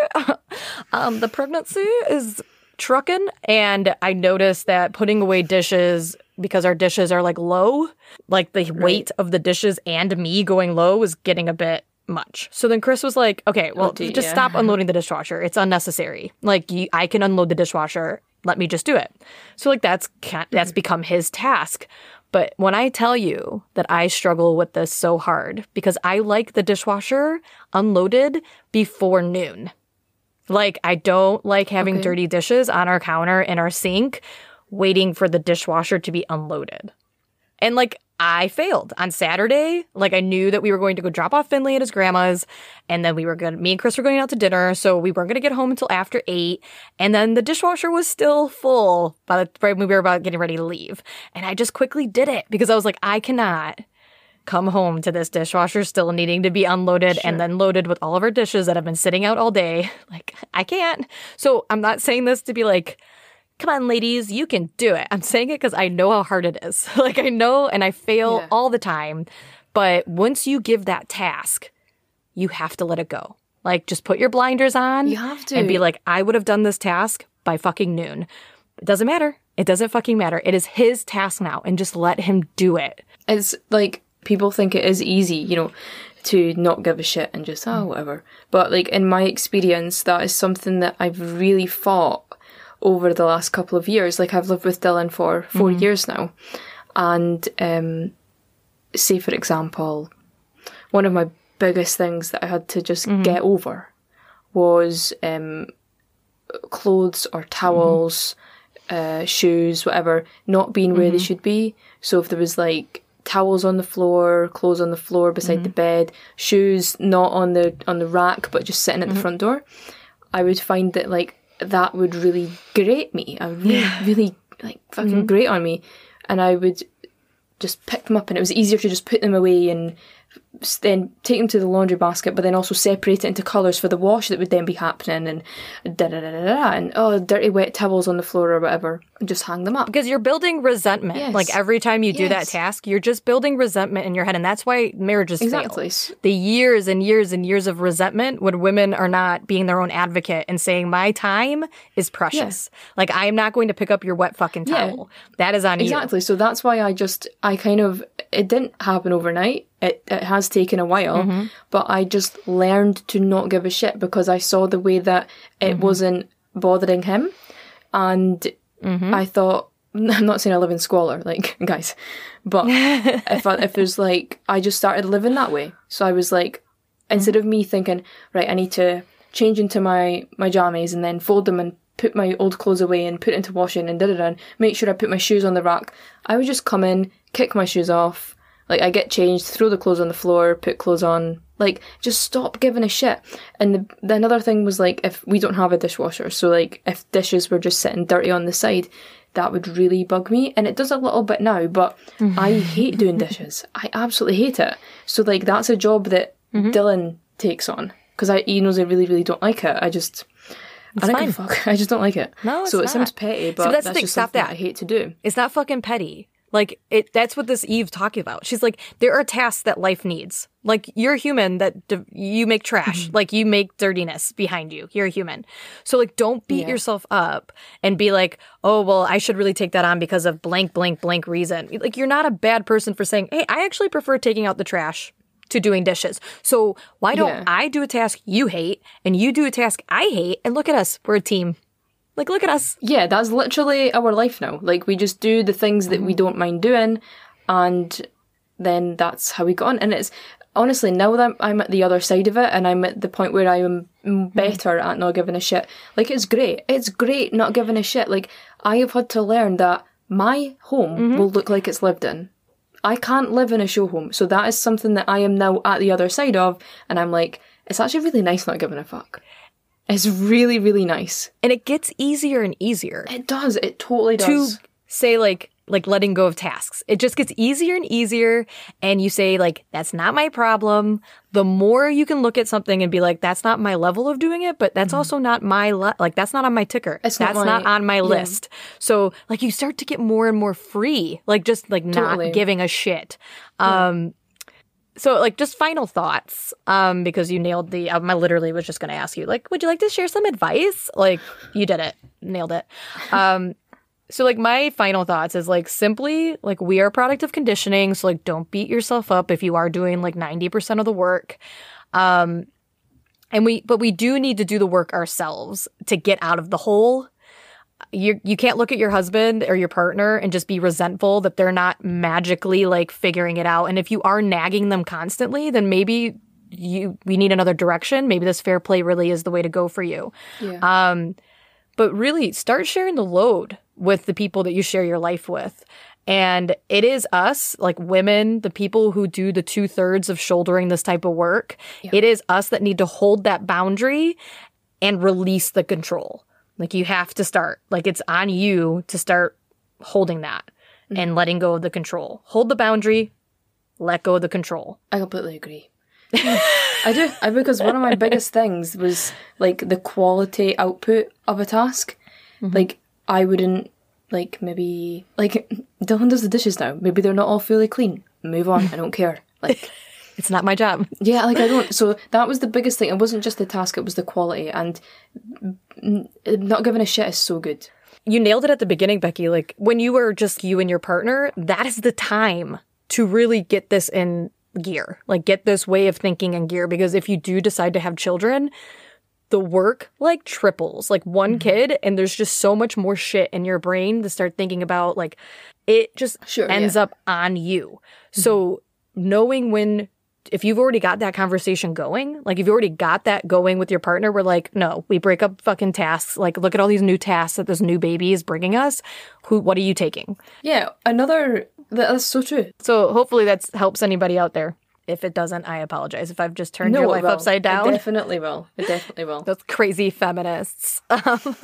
<laughs> um, the pregnancy is trucking, and I noticed that putting away dishes because our dishes are like low, like the weight of the dishes and me going low was getting a bit much. So then Chris was like, "Okay, well, oh, dear, just stop unloading the dishwasher. It's unnecessary. Like you, I can unload the dishwasher. Let me just do it." So like that's mm-hmm. that's become his task. But when I tell you that I struggle with this so hard because I like the dishwasher unloaded before noon. Like I don't like having Okay. dirty dishes on our counter in our sink waiting for the dishwasher to be unloaded. And like I failed on Saturday. Like I knew that we were going to go drop off Finley at his grandma's and then we were going to, me and Chris were going out to dinner. So we weren't going to get home until after eight. And then the dishwasher was still full by the time we were about getting ready to leave. And I just quickly did it because I was like, I cannot come home to this dishwasher still needing to be unloaded and then loaded with all of our dishes that have been sitting out all day. <laughs> Like I can't. So I'm not saying this to be like, come on, ladies, you can do it. I'm saying it because I know how hard it is. <laughs> like I know and I fail Yeah. all the time. But once you give that task, you have to let it go. Like just put your blinders on You have to. and be like, I would have done this task by fucking noon. It doesn't matter. It doesn't fucking matter. It is his task now and just let him do it. it's like people think it is easy, you know, to not give a shit and just oh whatever. But like in my experience, that is something that I've really fought over the last couple of years. Like I've lived with Dylan for 4 years now, and um, say for example, one of my biggest things that I had to just get over was um, clothes or towels, uh, shoes, whatever, not being where they should be. So if there was like towels on the floor, clothes on the floor beside the mm-hmm. bed, shoes not on the on the rack but just sitting at the mm-hmm. front door, I would find that like that would really grate me. I would really, really like fucking mm-hmm. grate on me, and I would just pick them up, and it was easier to just put them away and then take them to the laundry basket, but then also separate it into colours for the wash that would then be happening, and da da da da da, and oh, dirty wet towels on the floor or whatever, and just hang them up. Because you're building resentment. Yes. Like every time you do that task, you're just building resentment in your head. And that's why marriages Exactly. fail. The years and years and years of resentment when women are not being their own advocate and saying, my time is precious. Like, I am not going to pick up your wet fucking Yeah. towel. That is on you. Exactly. So that's why I just, I kind of, it didn't happen overnight. It, it has taken a while, Mm-hmm. but I just learned to not give a shit because I saw the way that it Mm-hmm. wasn't bothering him. And Mm-hmm. I thought, <laughs> I'm not saying I live in squalor, like, <laughs> guys, but <laughs> if, I, if there's like, I just started living that way. So I was like, instead of me thinking, right, I need to change into my, my jammies and then fold them and put my old clothes away and put into washing and da da da, make sure I put my shoes on the rack. I would just come in, kick my shoes off, like I get changed, throw the clothes on the floor, put clothes on, like just stop giving a shit. And the, the another thing was like if we don't have a dishwasher, so like if dishes were just sitting dirty on the side, that would really bug me. And it does a little bit now, but mm-hmm. I hate doing <laughs> dishes. I absolutely hate it. So like that's a job that mm-hmm. Dylan takes on because I he knows I really really don't like it. I just. I don't give a fuck. <laughs> I just don't like it. No, it's so it not. seems petty, but that's that's, the thing, just something that. I hate to do. It's not fucking petty. Like it that's what this Eve talking about. She's like there are tasks that life needs. Like you're human that d- you make trash. Mm-hmm. like you make dirtiness behind you. You're a human. So like don't beat Yeah. yourself up and be like, "Oh, well, I should really take that on because of blank blank blank reason." Like you're not a bad person for saying, "Hey, I actually prefer taking out the trash." To doing dishes. So why don't Yeah. I do a task you hate and you do a task I hate and look at us. We're a team. Like look at us. Yeah, that's literally our life now. Like we just do the things that we mm. don't mind doing, and then that's how we got on. And it's honestly now that I'm, at the other side of it, and I'm at the point where I am mm. better at not giving a shit. Like it's great. It's great not giving a shit. Like I have had to learn that my home mm-hmm. will look like it's lived in. I can't live in a show home, so that is something that I am now at the other side of, and I'm like, it's actually really nice not giving a fuck. It's really, really nice. And it gets easier and easier. It does. It totally does. to say like like letting go of tasks. It just gets easier and easier and you say like that's not my problem. The more you can look at something and be like that's not my level of doing it, but that's also not my le- like that's not on my ticker. It's that's not, my- on my yeah. list. So like you start to get more and more free, like just like Totally. not giving a shit. Um so like just final thoughts um because you nailed the um, I literally was just going to ask you like would you like to share some advice? Like you did it. Nailed it. Um so like my final thoughts is like simply like we are a product of conditioning so like don't beat yourself up if you are doing like 90% of the work um and we but we do need to do the work ourselves to get out of the hole you you can't look at your husband or your partner and just be resentful that they're not magically like figuring it out and if you are nagging them constantly then maybe you we need another direction maybe this fair play really is the way to go for you Yeah. um, but really start sharing the load with the people that you share your life with. And it is us, like women, the people who do the two thirds of shouldering this type of work. It is us that need to hold that boundary and release the control. Like you have to start, like it's on you to start holding that and mm-hmm. letting go of the control. Hold the boundary, let go of the control. I completely agree. I do. I because one of my biggest things was like the quality output of a task. Mm-hmm. Like I wouldn't like maybe like <laughs> Dylan does the dishes now. Maybe they're not all fully clean. Move on. I don't care. Like It's not my job. yeah, like I don't. So that was the biggest thing. It wasn't just the task; it was the quality. And not giving a shit is so good. You nailed it at the beginning, Becky. Like when you were just you and your partner, that is the time to really get this in gear. Like get this way of thinking in gear. Because if you do decide to have children, the work like triples. Like one mm-hmm. kid, and there's just so much more shit in your brain to start thinking about. Like it just Sure, ends up on you. Mm-hmm. So knowing when if you've already got that conversation going, like if you've already got that going with your partner, we're like, no, we break up fucking tasks. Like, look at all these new tasks that this new baby is bringing us. Who, what are you taking? Yeah, another. That's so true. So hopefully that helps anybody out there. If it doesn't, I apologize. If I've just turned your life upside It down, definitely will. It definitely will. <laughs> those crazy feminists. <laughs> Um,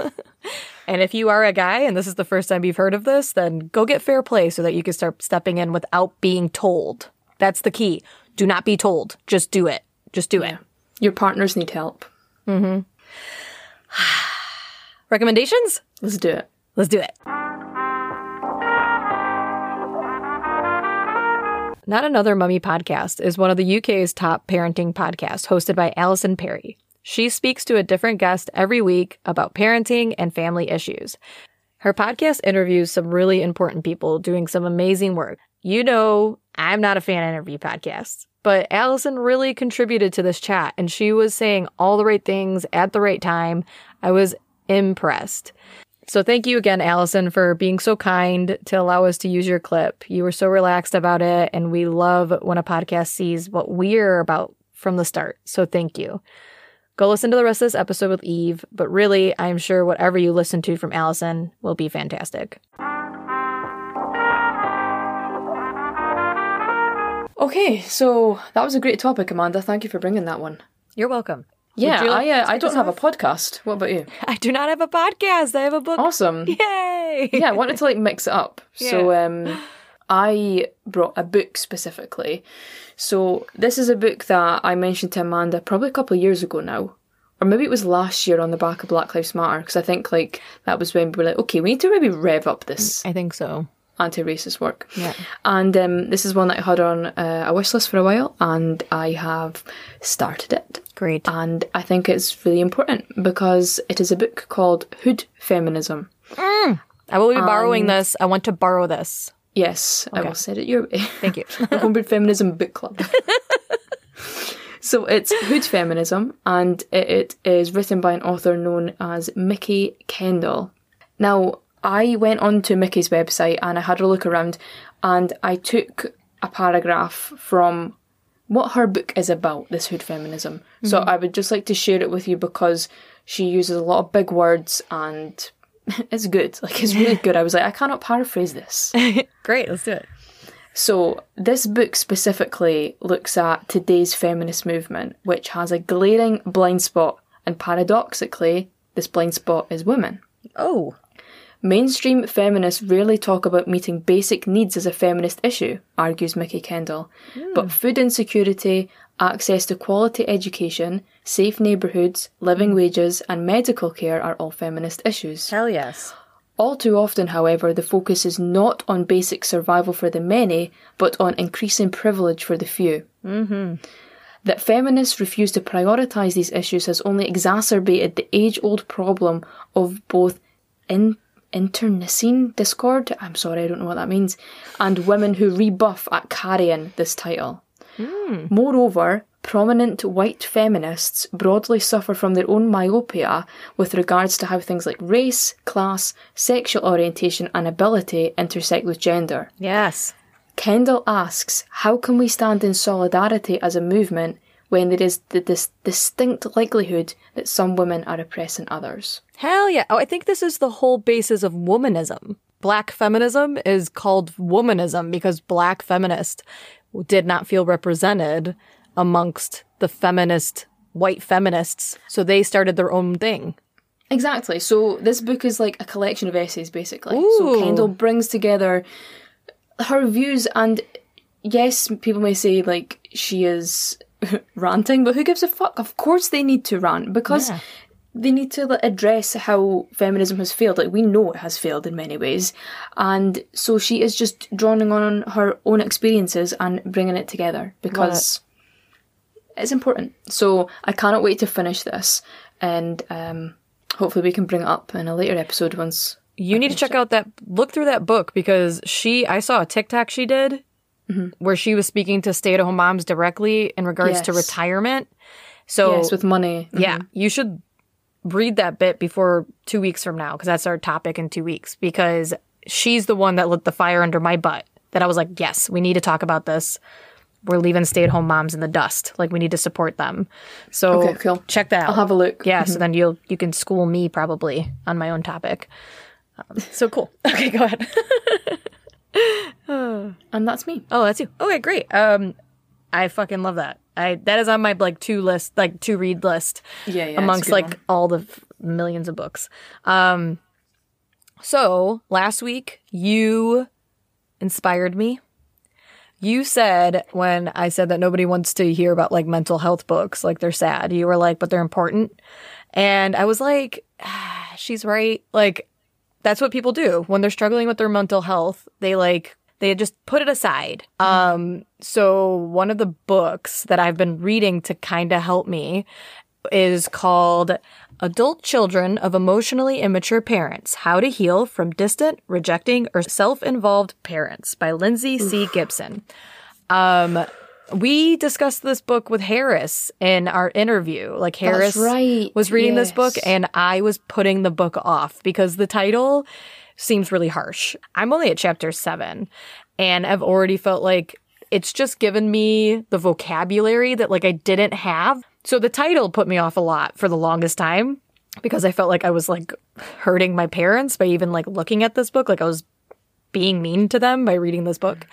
and if you are a guy and this is the first time you've heard of this, then go get fair play so that you can start stepping in without being told. That's the key. Do not be told. Just do it. Just do it. Your partners need help. Mm-hmm. <sighs> Recommendations? Let's do it. Let's do it. Not Another Mummy podcast is one of the UK's top parenting podcasts hosted by Alison Perry. She speaks to a different guest every week about parenting and family issues. Her podcast interviews some really important people doing some amazing work. You know, I'm not a fan of interview podcasts, but Alison really contributed to this chat and she was saying all the right things at the right time. I was impressed. So thank you again, Alison, for being so kind to allow us to use your clip. You were so relaxed about it, and we love when a podcast sees what we're about from the start. So thank you. Go listen to the rest of this episode with Eve, but really, I'm sure whatever you listen to from Allison will be fantastic. Okay, so that was a great topic, Amanda. Thank you for bringing that one. You're welcome. Yeah, like I uh, I don't have a podcast. What about you? <laughs> I do not have a podcast. I have a book. Awesome. <laughs> Yay! yeah, I wanted to like mix it up. So um I brought a book specifically. So this is a book that I mentioned to Amanda probably a couple of years ago now. Or maybe it was last year on the back of Black Lives Matter, because I think like that was when we were like, okay, we need to maybe rev up this I think so. Anti-racist work. Yeah. And um, this is one that I had on uh, a wish list for a while, and I have started it. Great. And I think it's really important because it is a book called Hood Feminism. I will be borrowing this. I want to borrow this. Yes, I will set it your way. Thank you. <laughs> the Homebrew Feminism Book Club. <laughs> so it's Hood Feminism, and it, it is written by an author known as Mikki Kendall. Now, I went onto Mikki's website and I had a look around, and I took a paragraph from what her book is about, this Hood Feminism. So mm-hmm. I would just like to share it with you because she uses a lot of big words and <laughs> it's good. Like, it's really good. I was like, I cannot paraphrase this. <laughs> Great. Let's do it. So, this book specifically looks at today's feminist movement, which has a glaring blind spot, and paradoxically, this blind spot is women. Oh. Mainstream feminists rarely talk about meeting basic needs as a feminist issue, argues Mikki Kendall. But food insecurity, access to quality education, safe neighbourhoods, living wages, and medical care are all feminist issues. Hell yes. All too often, however, the focus is not on basic survival for the many, but on increasing privilege for the few. Mm-hmm. That feminists refuse to prioritise these issues has only exacerbated the age old problem of both in- internecine discord, I'm sorry, I don't know what that means, and women who rebuff at carrying this title. Hmm. Moreover, prominent white feminists broadly suffer from their own myopia with regards to how things like race, class, sexual orientation, and ability intersect with gender. Yes. Kendall asks, how can we stand in solidarity as a movement when there is the dis- distinct likelihood that some women are oppressing others. Hell yeah. Oh, I think this is the whole basis of womanism. Black feminism is called womanism because black feminists did not feel represented amongst the feminist white feminists. So they started their own thing. Exactly. So this book is like a collection of essays, basically. So Kendall brings together her views, and yes, people may say like she is <laughs> ranting, but who gives a fuck? Of course, they need to rant because Yeah. they need to like, address how feminism has failed. Like we know it has failed in many ways, and so she is just drawing on her own experiences and bringing it together because it's important. So I cannot wait to finish this, and um, hopefully we can bring it up in a later episode once. You need to check out that look through that book because she I saw a TikTok she did Mm-hmm. where she was speaking to stay-at-home moms directly in regards to Yes. retirement. So yes, with money. Mm-hmm. yeah, you should read that bit before 2 weeks from now because that's our topic in 2 weeks because she's the one that lit the fire under my butt that I was like, "Yes, we need to talk about this." We're leaving stay-at-home moms in the dust. Like we need to support them. So Okay, cool. check that out. I'll have a look. Yeah, so mm-hmm. then you'll you can school me probably on my own topic. Um, so cool. <laughs> Okay, go ahead. <laughs> <sighs> And that's me. Oh, that's you. Okay, great. Um, I fucking love that. I that is on my like two list, like two read list. Yeah, yeah, amongst like one. all the f- millions of books. Um, so last week you inspired me. You said when I said that nobody wants to hear about like mental health books, like they're sad. You were like, but they're important, and I was like, ah, <sighs> she's right. Like that's what people do when they're struggling with their mental health. They like they just put it aside. Um so one of the books that I've been reading to kind of help me is called Adult Children of Emotionally Immature Parents: How to Heal from Distant, Rejecting, or Self-Involved Parents by Lindsay C. Gibson. Um we discussed this book with Harris in our interview. Like Harris right. was reading this book and I was putting the book off because the title seems really harsh. I'm only at chapter seven and I've already felt like it's just given me the vocabulary that like I didn't have. So the title put me off a lot for the longest time because I felt like I was like hurting my parents by even like looking at this book. Like I was being mean to them by reading this book.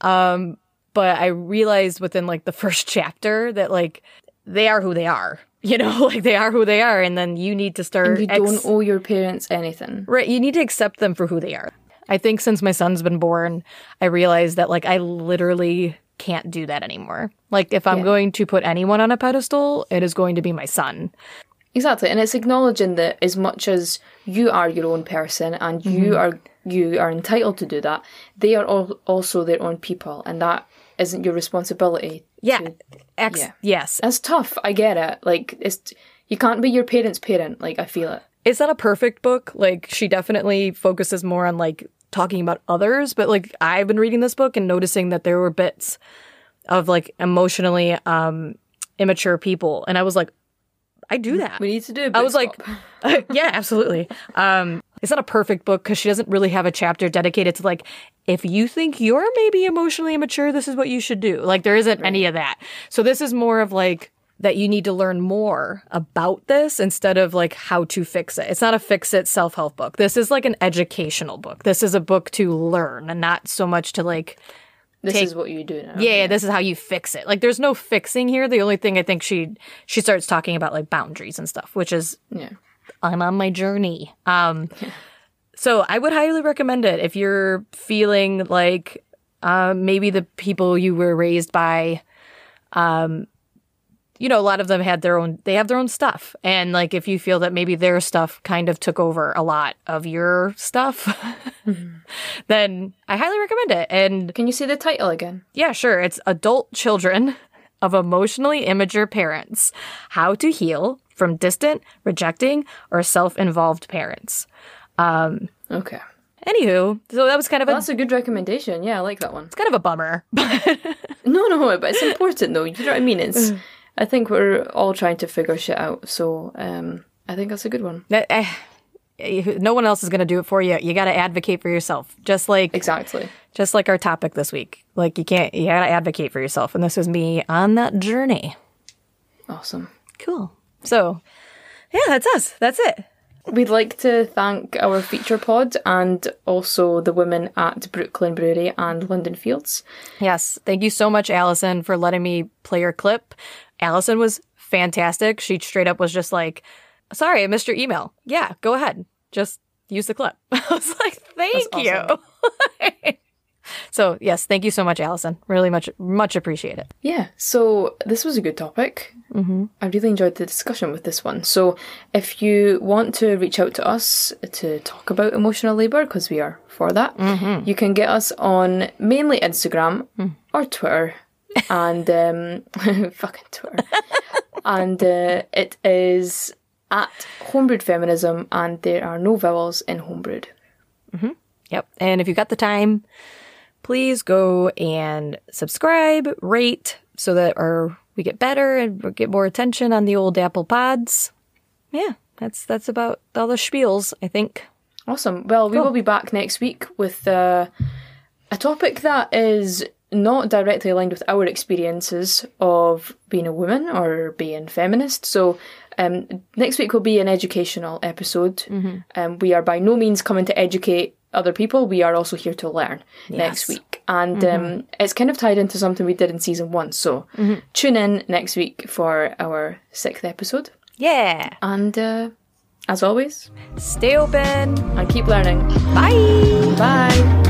Um, but I realized within like the first chapter that like they are who they are. <laughs> You know, <laughs> like they are who they are, and then you need to start. You ex- don't owe your parents anything. Right. You need to accept them for who they are. I think since my son's been born, I realized that like I literally can't do that anymore. Like if I'm Yeah. going to put anyone on a pedestal, it is going to be my son. Exactly, and it's acknowledging that as much as you are your own person and you mm-hmm. are you are entitled to do that, they are all also their own people, and that isn't your responsibility. Yeah. to- Ex- yeah. Yes. That's tough. I get it. Like it's you can't be your parents' parent. Like I feel. It's that a perfect book. Like she definitely focuses more on like talking about others, but like I've been reading this book and noticing that there were bits of like emotionally um immature people and I was like I do that. We need to do. I was book like, swap. <laughs> <laughs> yeah, absolutely. Um, it's not a perfect book because she doesn't really have a chapter dedicated to like, if you think you're maybe emotionally immature, this is what you should do. Like, there isn't any of that. So this is more of like that you need to learn more about this instead of like how to fix it. It's not a fix it self help book. This is like an educational book. This is a book to learn and not so much to like this take- is what you do now. yeah, this is how you fix it. Like there's no fixing here. The only thing I think she she starts talking about like boundaries and stuff, which is yeah. I'm on my journey. Um, so I would highly recommend it if you're feeling like uh, maybe the people you were raised by, um, you know, a lot of them had their own, they have their own stuff. And like if you feel that maybe their stuff kind of took over a lot of your stuff, mm-hmm. <laughs> then I highly recommend it. And Can you see the title again? yeah, sure. It's Adult Children of Emotionally Immature Parents How to Heal from Distant, Rejecting, or Self Involved Parents. Um, okay. Anywho, so that was kind of a. That's a good recommendation. Yeah, I like that one. it's kind of a bummer. <laughs> but. No, no, but it's important though. You know what I mean? It's. <laughs> I think we're all trying to figure shit out. So, um, I think that's a good one. Eh, no one else is going to do it for you. You got to advocate for yourself. Just like Exactly. just like our topic this week. Like you can't you got to advocate for yourself and this is me on that journey. Awesome. Cool. So, yeah, that's us. That's it. We'd like to thank our feature pod and also the women at Brooklyn Brewery and London Fields. Yes. Thank you so much, Alison, for letting me play your clip. Alison was fantastic. She straight up was just like, sorry, I missed your email. Yeah, go ahead. Just use the clip. <laughs> I was like, thank That's you. <laughs> so, yes, thank you so much, Alison. Really much, much appreciate it. Yeah, so this was a good topic. Mm-hmm. I really enjoyed the discussion with this one. So, if you want to reach out to us to talk about emotional labour, because we are for that, you can get us on mainly Instagram or Twitter, <laughs> and um, <laughs> fucking Twitter, and uh, it is at Homebrewed Feminism, and there are no vowels in Homebrewed. Yep. And if you've got the time, please go and subscribe, rate, so that our we get better and get more attention on the old Apple Pods. Yeah, that's that's about all the spiels. I think. Awesome. Well, we will be back next week with uh, a topic that is not directly aligned with our experiences of being a woman or being feminist. So, um, next week will be an educational episode. Um, we are by no means coming to educate other people. We are also here to learn next week. And um, it's kind of tied into something we did in season one. So, tune in next week for our sixth episode. Yeah. And uh, as always, Stay open. and keep learning. Bye. Bye.